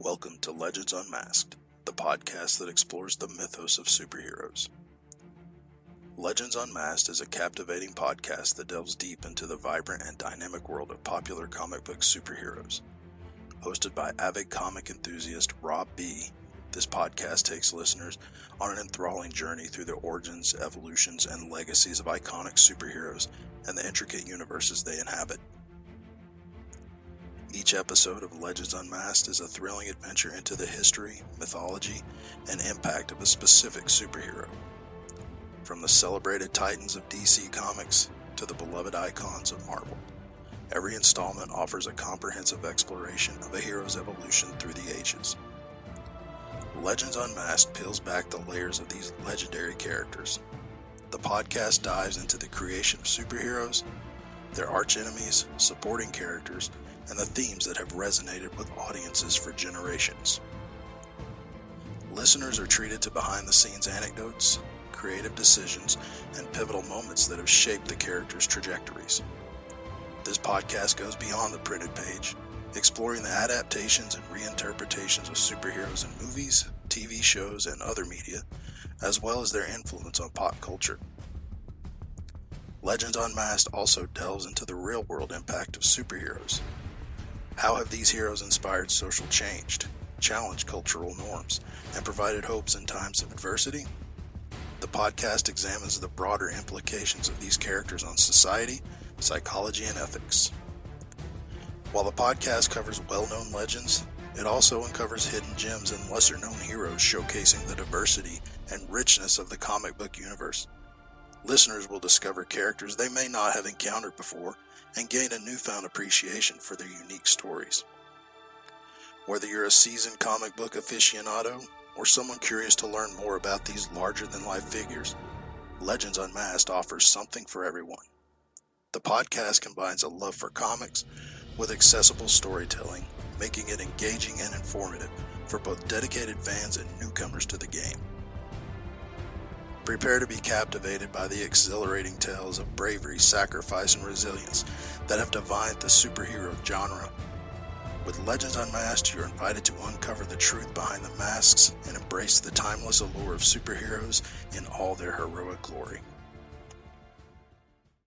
Welcome to Legends Unmasked, the podcast that explores the mythos of superheroes. Legends Unmasked is a captivating podcast that delves deep into the vibrant and dynamic world of popular comic book superheroes. Hosted by avid comic enthusiast Rob B., this podcast takes listeners on an enthralling journey through the origins, evolutions, and legacies of iconic superheroes and the intricate universes they inhabit. Each episode of Legends Unmasked is a thrilling adventure into the history, mythology, and impact of a specific superhero. From the celebrated titans of DC Comics to the beloved icons of Marvel, every installment offers a comprehensive exploration of a hero's evolution through the ages. Legends Unmasked peels back the layers of these legendary characters. The podcast dives into the creation of superheroes, their archenemies, supporting characters, and the themes that have resonated with audiences for generations. Listeners are treated to behind the scenes anecdotes, creative decisions, and pivotal moments that have shaped the characters' trajectories. This podcast goes beyond the printed page, exploring the adaptations and reinterpretations of superheroes in movies, TV shows, and other media, as well as their influence on pop culture. Legends Unmasked also delves into the real world impact of superheroes, how have these heroes inspired social change, challenged cultural norms, and provided hopes in times of adversity? The podcast examines the broader implications of these characters on society, psychology, and ethics. While the podcast covers well known legends, it also uncovers hidden gems and lesser known heroes showcasing the diversity and richness of the comic book universe. Listeners will discover characters they may not have encountered before and gain a newfound appreciation for their unique stories. Whether you're a seasoned comic book aficionado or someone curious to learn more about these larger than life figures, Legends Unmasked offers something for everyone. The podcast combines a love for comics with accessible storytelling, making it engaging and informative for both dedicated fans and newcomers to the game. Prepare to be captivated by the exhilarating tales of bravery, sacrifice, and resilience that have defined the superhero genre. With Legends Unmasked, you're invited to uncover the truth behind the masks and embrace the timeless allure of superheroes in all their heroic glory.